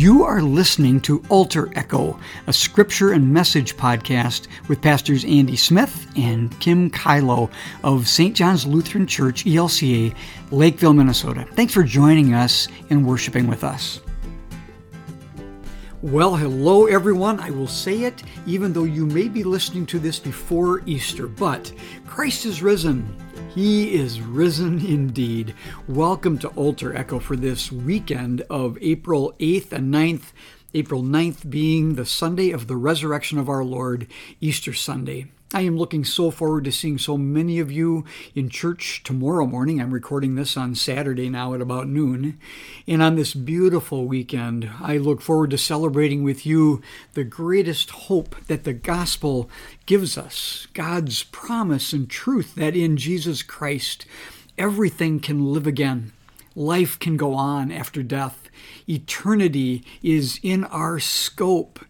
You are listening to Altar Echo, a scripture and message podcast with Pastors Andy Smith and Kim Kylo of St. John's Lutheran Church, ELCA, Lakeville, Minnesota. Thanks for joining us and worshiping with us. Well, hello everyone. I will say it even though you may be listening to this before Easter, but Christ is risen. He is risen indeed. Welcome to Altar Echo for this weekend of April 8th and 9th. April 9th being the Sunday of the resurrection of our Lord, Easter Sunday. I am looking so forward to seeing so many of you in church tomorrow morning. I'm recording this on Saturday now at about noon. And on this beautiful weekend, I look forward to celebrating with you the greatest hope that the gospel gives us God's promise and truth that in Jesus Christ, everything can live again. Life can go on after death. Eternity is in our scope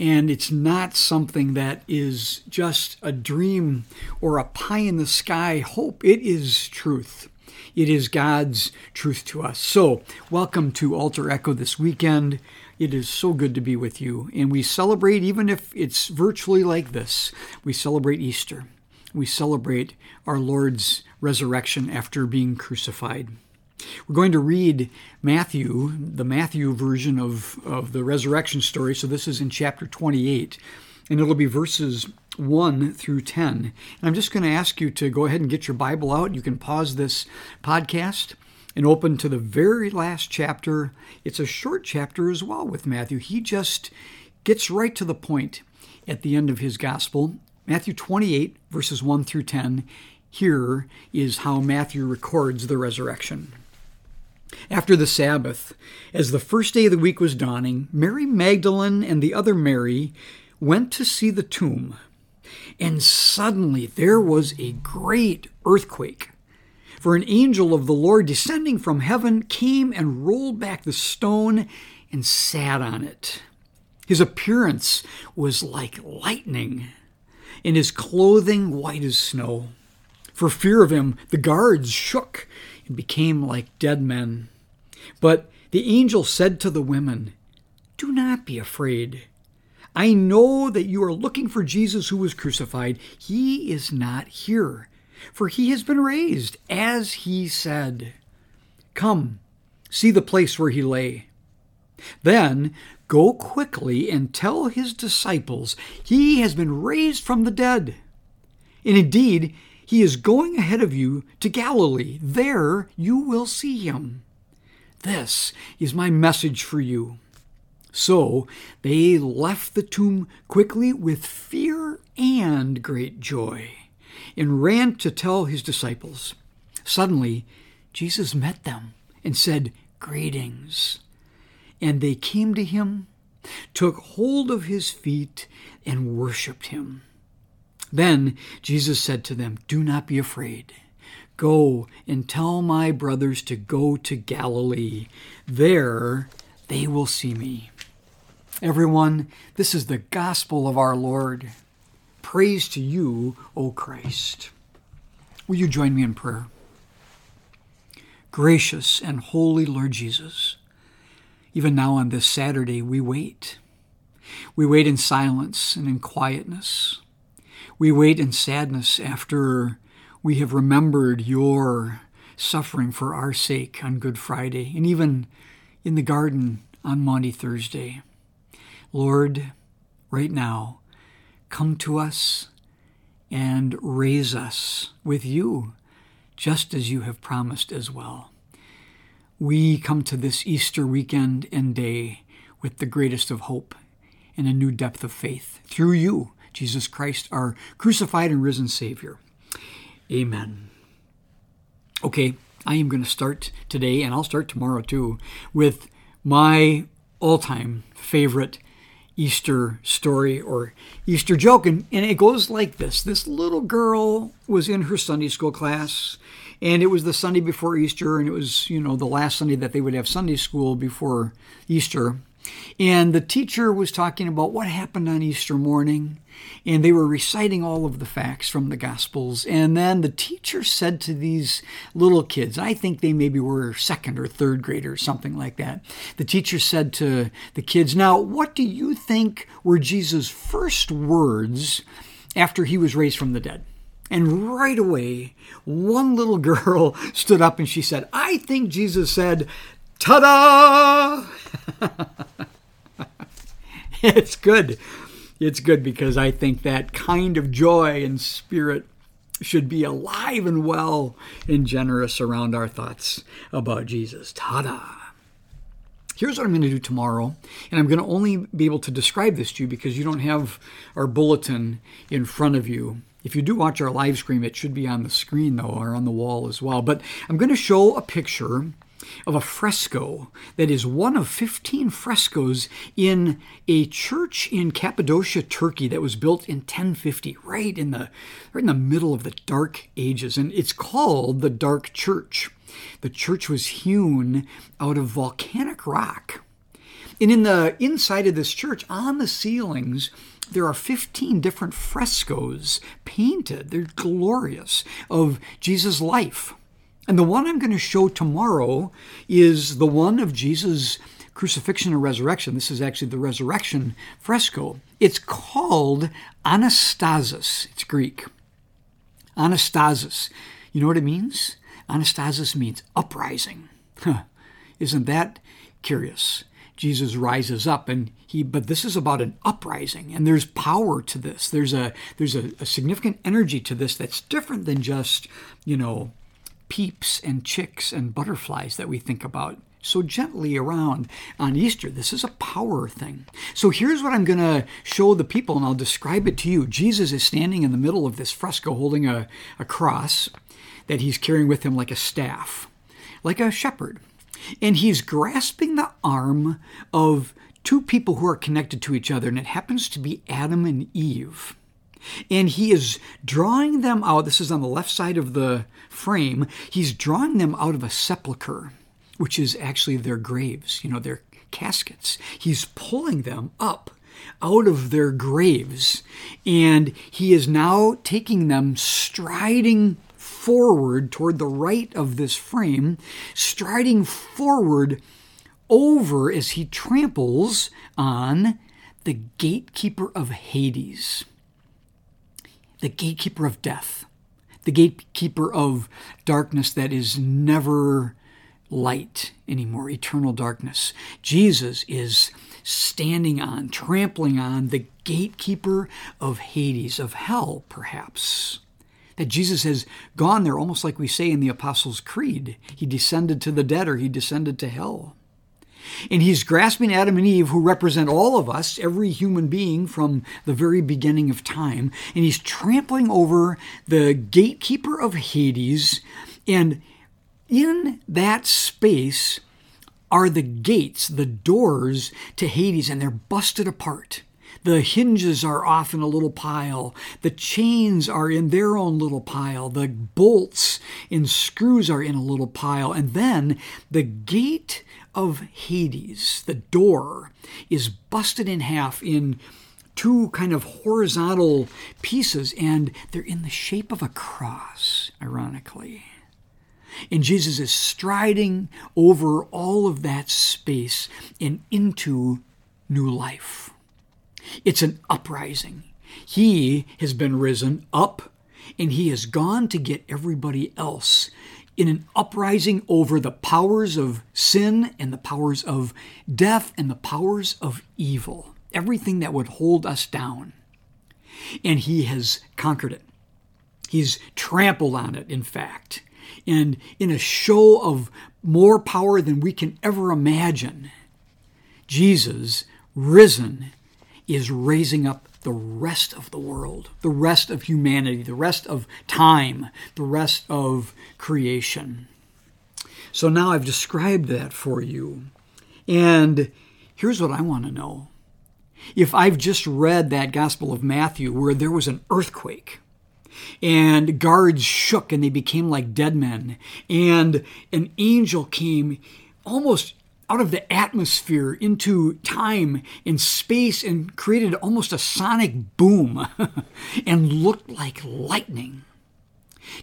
and it's not something that is just a dream or a pie in the sky hope. It is truth. It is God's truth to us. So, welcome to Altar Echo this weekend. It is so good to be with you. And we celebrate, even if it's virtually like this, we celebrate Easter. We celebrate our Lord's resurrection after being crucified. We're going to read Matthew, the Matthew version of, of the resurrection story. So this is in chapter 28, and it'll be verses 1 through 10. And I'm just going to ask you to go ahead and get your Bible out. You can pause this podcast and open to the very last chapter. It's a short chapter as well with Matthew. He just gets right to the point at the end of his gospel. Matthew 28, verses 1 through 10. Here is how Matthew records the resurrection. After the Sabbath, as the first day of the week was dawning, Mary Magdalene and the other Mary went to see the tomb. And suddenly there was a great earthquake. For an angel of the Lord descending from heaven came and rolled back the stone and sat on it. His appearance was like lightning, and his clothing white as snow. For fear of him, the guards shook and became like dead men. But the angel said to the women, Do not be afraid. I know that you are looking for Jesus who was crucified. He is not here, for he has been raised, as he said. Come, see the place where he lay. Then go quickly and tell his disciples he has been raised from the dead. And indeed, he is going ahead of you to Galilee. There you will see him. This is my message for you. So they left the tomb quickly with fear and great joy and ran to tell his disciples. Suddenly, Jesus met them and said, Greetings. And they came to him, took hold of his feet, and worshiped him. Then Jesus said to them, Do not be afraid. Go and tell my brothers to go to Galilee. There they will see me. Everyone, this is the gospel of our Lord. Praise to you, O Christ. Will you join me in prayer? Gracious and holy Lord Jesus, even now on this Saturday, we wait. We wait in silence and in quietness. We wait in sadness after we have remembered your suffering for our sake on Good Friday and even in the garden on Maundy Thursday. Lord, right now, come to us and raise us with you, just as you have promised as well. We come to this Easter weekend and day with the greatest of hope and a new depth of faith through you Jesus Christ, our crucified and risen Savior. Amen. Okay, I am going to start today, and I'll start tomorrow too, with my all time favorite Easter story or Easter joke. And, and it goes like this This little girl was in her Sunday school class, and it was the Sunday before Easter, and it was, you know, the last Sunday that they would have Sunday school before Easter. And the teacher was talking about what happened on Easter morning, and they were reciting all of the facts from the Gospels. And then the teacher said to these little kids, I think they maybe were second or third graders, something like that. The teacher said to the kids, Now, what do you think were Jesus' first words after he was raised from the dead? And right away, one little girl stood up and she said, I think Jesus said, Ta da! it's good. It's good because I think that kind of joy and spirit should be alive and well and generous around our thoughts about Jesus. Ta da! Here's what I'm going to do tomorrow, and I'm going to only be able to describe this to you because you don't have our bulletin in front of you. If you do watch our live stream, it should be on the screen though, or on the wall as well. But I'm going to show a picture of a fresco that is one of 15 frescoes in a church in Cappadocia, Turkey that was built in 1050, right in the right in the middle of the dark ages and it's called the Dark Church. The church was hewn out of volcanic rock. And in the inside of this church on the ceilings there are 15 different frescoes painted. They're glorious of Jesus' life and the one I'm going to show tomorrow is the one of Jesus' crucifixion and resurrection. This is actually the resurrection fresco. It's called Anastasis. It's Greek. Anastasis. You know what it means? Anastasis means uprising. Huh. Isn't that curious? Jesus rises up and he but this is about an uprising and there's power to this. There's a there's a, a significant energy to this that's different than just, you know, peeps and chicks and butterflies that we think about so gently around on Easter. This is a power thing. So here's what I'm going to show the people, and I'll describe it to you. Jesus is standing in the middle of this fresco holding a, a cross that he's carrying with him like a staff, like a shepherd. And he's grasping the arm of two people who are connected to each other, and it happens to be Adam and Eve. And he is drawing them out. This is on the left side of the frame. He's drawing them out of a sepulcher, which is actually their graves, you know, their caskets. He's pulling them up out of their graves. And he is now taking them striding forward toward the right of this frame, striding forward over as he tramples on the gatekeeper of Hades the gatekeeper of death, the gatekeeper of darkness that is never light anymore, eternal darkness. Jesus is standing on, trampling on the gatekeeper of Hades, of hell, perhaps. That Jesus has gone there, almost like we say in the Apostles' Creed. He descended to the dead or he descended to hell. And he's grasping Adam and Eve, who represent all of us, every human being from the very beginning of time, and he's trampling over the gatekeeper of Hades. And in that space are the gates, the doors to Hades, and they're busted apart. The hinges are off in a little pile. The chains are in their own little pile. The bolts and screws are in a little pile. And then the gate of Hades, the door, is busted in half in two kind of horizontal pieces, and they're in the shape of a cross, ironically. And Jesus is striding over all of that space and into new life. It's an uprising. He has been risen up and he has gone to get everybody else in an uprising over the powers of sin and the powers of death and the powers of evil, everything that would hold us down. And he has conquered it. He's trampled on it, in fact. And in a show of more power than we can ever imagine, Jesus, risen, is raising up the rest of the world, the rest of humanity, the rest of time, the rest of creation. So now I've described that for you. And here's what I want to know. If I've just read that Gospel of Matthew where there was an earthquake, and guards shook and they became like dead men, and an angel came almost out of the atmosphere into time and space and created almost a sonic boom and looked like lightning.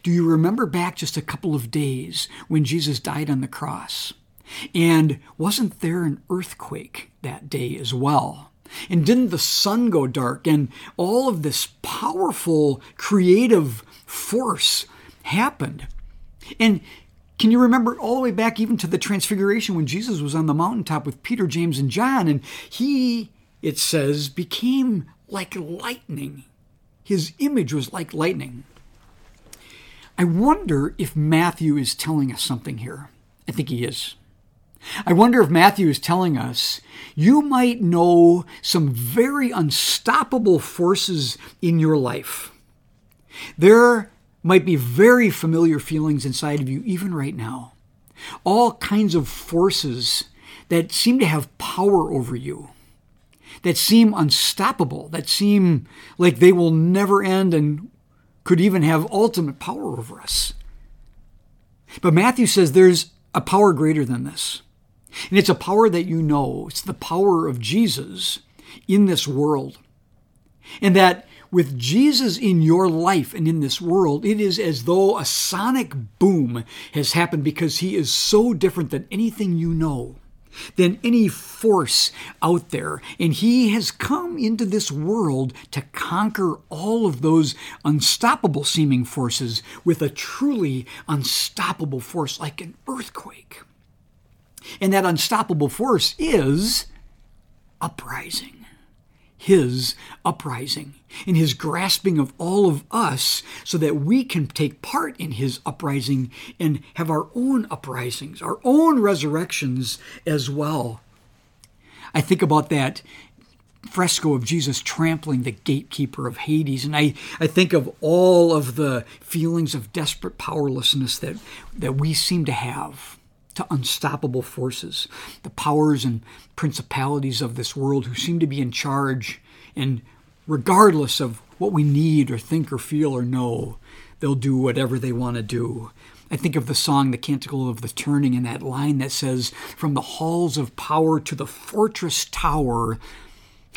Do you remember back just a couple of days when Jesus died on the cross? And wasn't there an earthquake that day as well? And didn't the sun go dark? And all of this powerful creative force happened. And can you remember all the way back even to the transfiguration when Jesus was on the mountaintop with Peter, James, and John? And he, it says, became like lightning. His image was like lightning. I wonder if Matthew is telling us something here. I think he is. I wonder if Matthew is telling us you might know some very unstoppable forces in your life. There might be very familiar feelings inside of you, even right now. All kinds of forces that seem to have power over you, that seem unstoppable, that seem like they will never end and could even have ultimate power over us. But Matthew says there's a power greater than this. And it's a power that you know. It's the power of Jesus in this world. And that with Jesus in your life and in this world, it is as though a sonic boom has happened because he is so different than anything you know, than any force out there. And he has come into this world to conquer all of those unstoppable seeming forces with a truly unstoppable force like an earthquake. And that unstoppable force is uprising his uprising, in his grasping of all of us, so that we can take part in his uprising and have our own uprisings, our own resurrections as well. I think about that fresco of Jesus trampling the gatekeeper of Hades. And I, I think of all of the feelings of desperate powerlessness that, that we seem to have to unstoppable forces, the powers and principalities of this world who seem to be in charge, and regardless of what we need or think or feel or know, they'll do whatever they want to do. I think of the song, The Canticle of the Turning, and that line that says, From the halls of power to the fortress tower,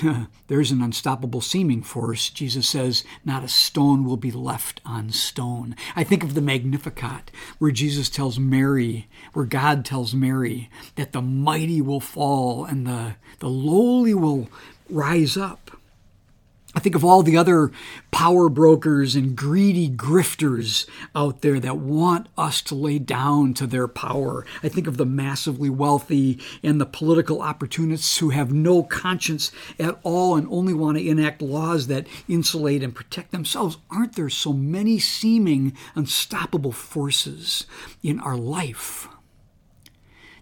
There's an unstoppable seeming force. Jesus says, Not a stone will be left on stone. I think of the Magnificat, where Jesus tells Mary, where God tells Mary, that the mighty will fall and the, the lowly will rise up. I think of all the other power brokers and greedy grifters out there that want us to lay down to their power. I think of the massively wealthy and the political opportunists who have no conscience at all and only want to enact laws that insulate and protect themselves. Aren't there so many seeming unstoppable forces in our life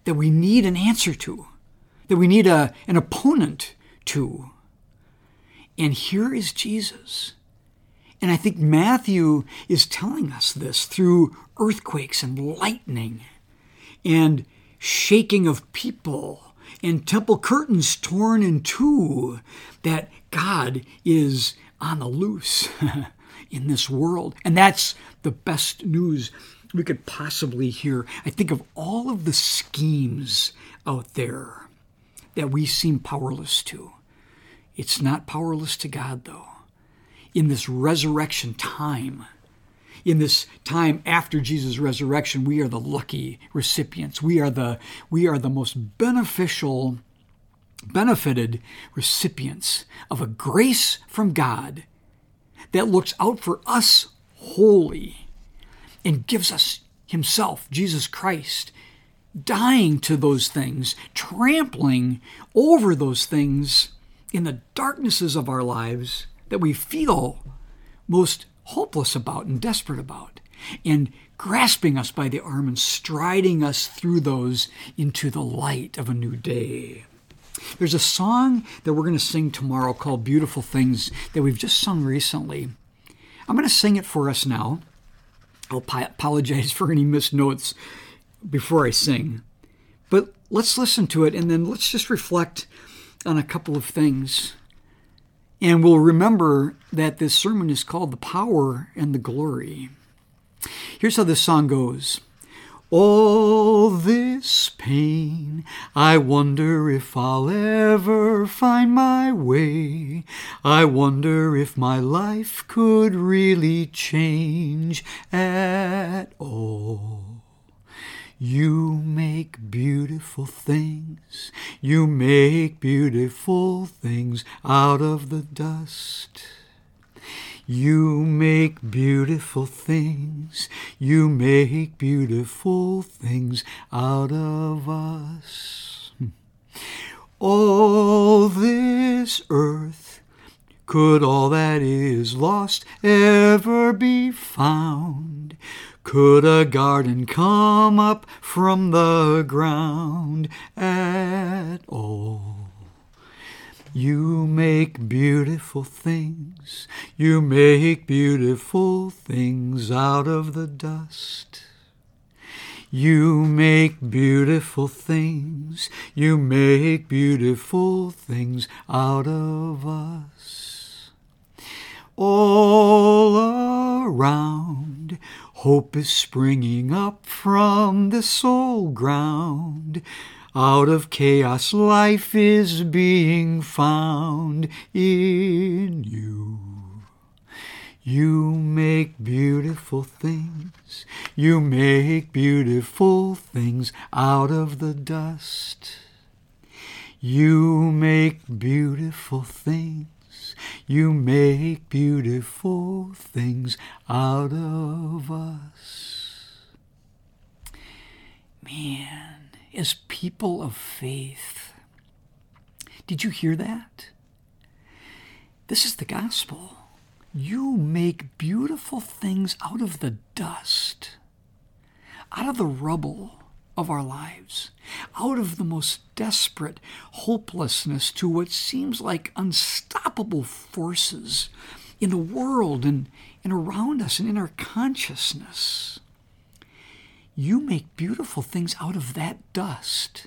that we need an answer to, that we need a, an opponent to? And here is Jesus. And I think Matthew is telling us this through earthquakes and lightning and shaking of people and temple curtains torn in two, that God is on the loose in this world. And that's the best news we could possibly hear. I think of all of the schemes out there that we seem powerless to. It's not powerless to God, though. In this resurrection time, in this time after Jesus' resurrection, we are the lucky recipients. We are the, we are the most beneficial, benefited recipients of a grace from God that looks out for us wholly and gives us Himself, Jesus Christ, dying to those things, trampling over those things in the darknesses of our lives that we feel most hopeless about and desperate about, and grasping us by the arm and striding us through those into the light of a new day. There's a song that we're going to sing tomorrow called Beautiful Things that we've just sung recently. I'm going to sing it for us now. I'll apologize for any missed notes before I sing. But let's listen to it and then let's just reflect on a couple of things. And we'll remember that this sermon is called The Power and the Glory. Here's how this song goes. All this pain I wonder if I'll ever find my way. I wonder if my life could really change at all. You make beautiful things. You make beautiful things out of the dust. You make beautiful things. You make beautiful things out of us. Hmm. All this earth, could all that is lost ever be found? Could a garden come up from the ground at all? You make beautiful things, you make beautiful things out of the dust. You make beautiful things, you make beautiful things out of us. All around, hope is springing up from the soul ground. Out of chaos, life is being found in you. You make beautiful things. You make beautiful things out of the dust. You make beautiful things. You make beautiful things out of us. Man, as people of faith, did you hear that? This is the gospel. You make beautiful things out of the dust, out of the rubble of our lives, out of the most desperate hopelessness to what seems like unstoppable forces in the world and, and around us and in our consciousness. You make beautiful things out of that dust.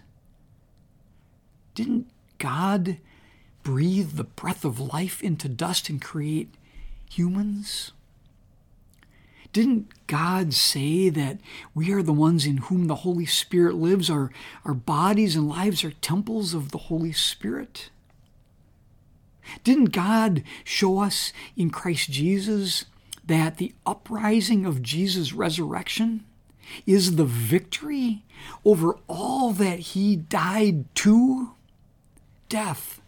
Didn't God breathe the breath of life into dust and create humans? Didn't God say that we are the ones in whom the Holy Spirit lives? Our, our bodies and lives are temples of the Holy Spirit? Didn't God show us in Christ Jesus that the uprising of Jesus' resurrection is the victory over all that he died to? Death,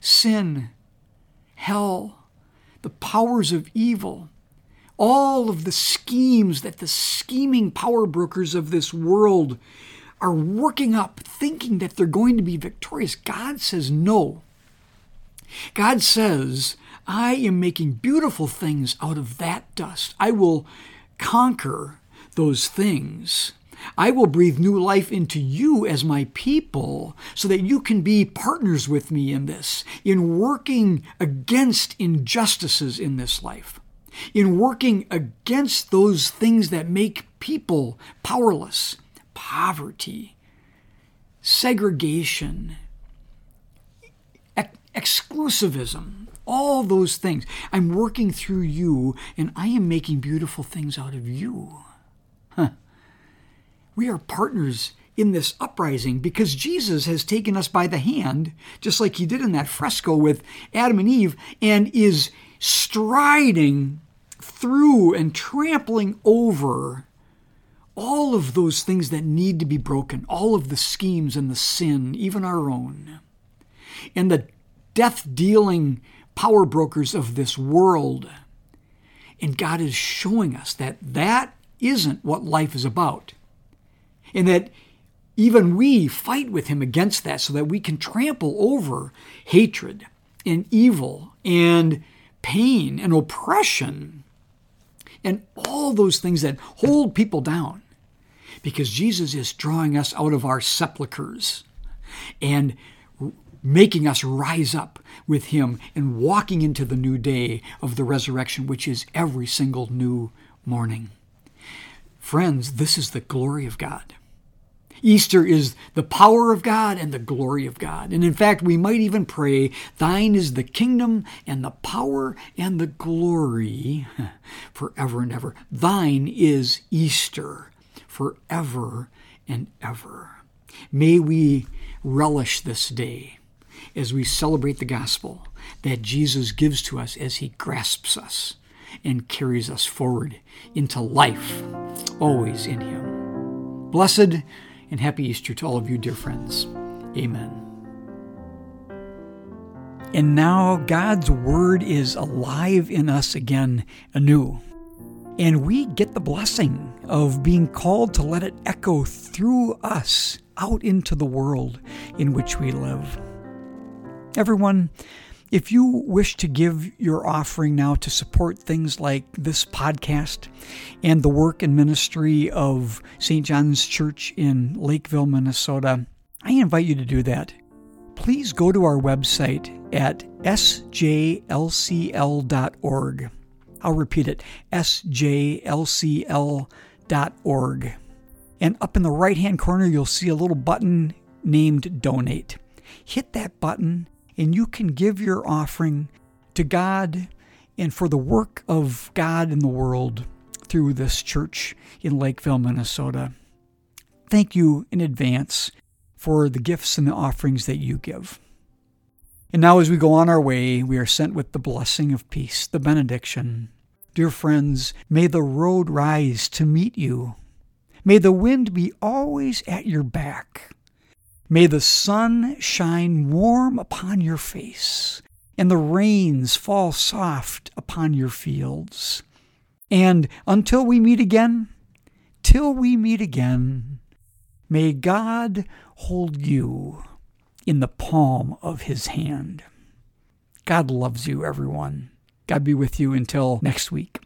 sin, hell, the powers of evil, all of the schemes that the scheming power brokers of this world are working up, thinking that they're going to be victorious. God says no. God says, I am making beautiful things out of that dust. I will conquer those things. I will breathe new life into you as my people so that you can be partners with me in this, in working against injustices in this life, in working against those things that make people powerless poverty, segregation, exclusivism, all those things. I'm working through you and I am making beautiful things out of you. Huh. We are partners in this uprising because Jesus has taken us by the hand, just like he did in that fresco with Adam and Eve, and is striding through and trampling over all of those things that need to be broken, all of the schemes and the sin, even our own. And the death dealing power brokers of this world. And God is showing us that that isn't what life is about and that even we fight with him against that so that we can trample over hatred and evil and pain and oppression and all those things that hold people down. Because Jesus is drawing us out of our sepulchres and making us rise up with Him and walking into the new day of the resurrection, which is every single new morning. Friends, this is the glory of God. Easter is the power of God and the glory of God. And in fact, we might even pray, Thine is the kingdom and the power and the glory forever and ever. Thine is Easter forever and ever. May we relish this day as we celebrate the gospel that Jesus gives to us as he grasps us and carries us forward into life, always in him. Blessed and happy Easter to all of you, dear friends. Amen. And now God's Word is alive in us again anew. And we get the blessing of being called to let it echo through us out into the world in which we live. Everyone, if you wish to give your offering now to support things like this podcast and the work and ministry of St. John's Church in Lakeville, Minnesota, I invite you to do that. Please go to our website at sjlcl.org. I'll repeat it sjlcl.org. And up in the right hand corner, you'll see a little button named Donate. Hit that button, and you can give your offering to God and for the work of God in the world through this church in Lakeville, Minnesota. Thank you in advance for the gifts and the offerings that you give. And now, as we go on our way, we are sent with the blessing of peace, the benediction. Dear friends, may the road rise to meet you. May the wind be always at your back. May the sun shine warm upon your face, and the rains fall soft upon your fields. And until we meet again, till we meet again, may God hold you in the palm of his hand. God loves you, everyone. God be with you until next week.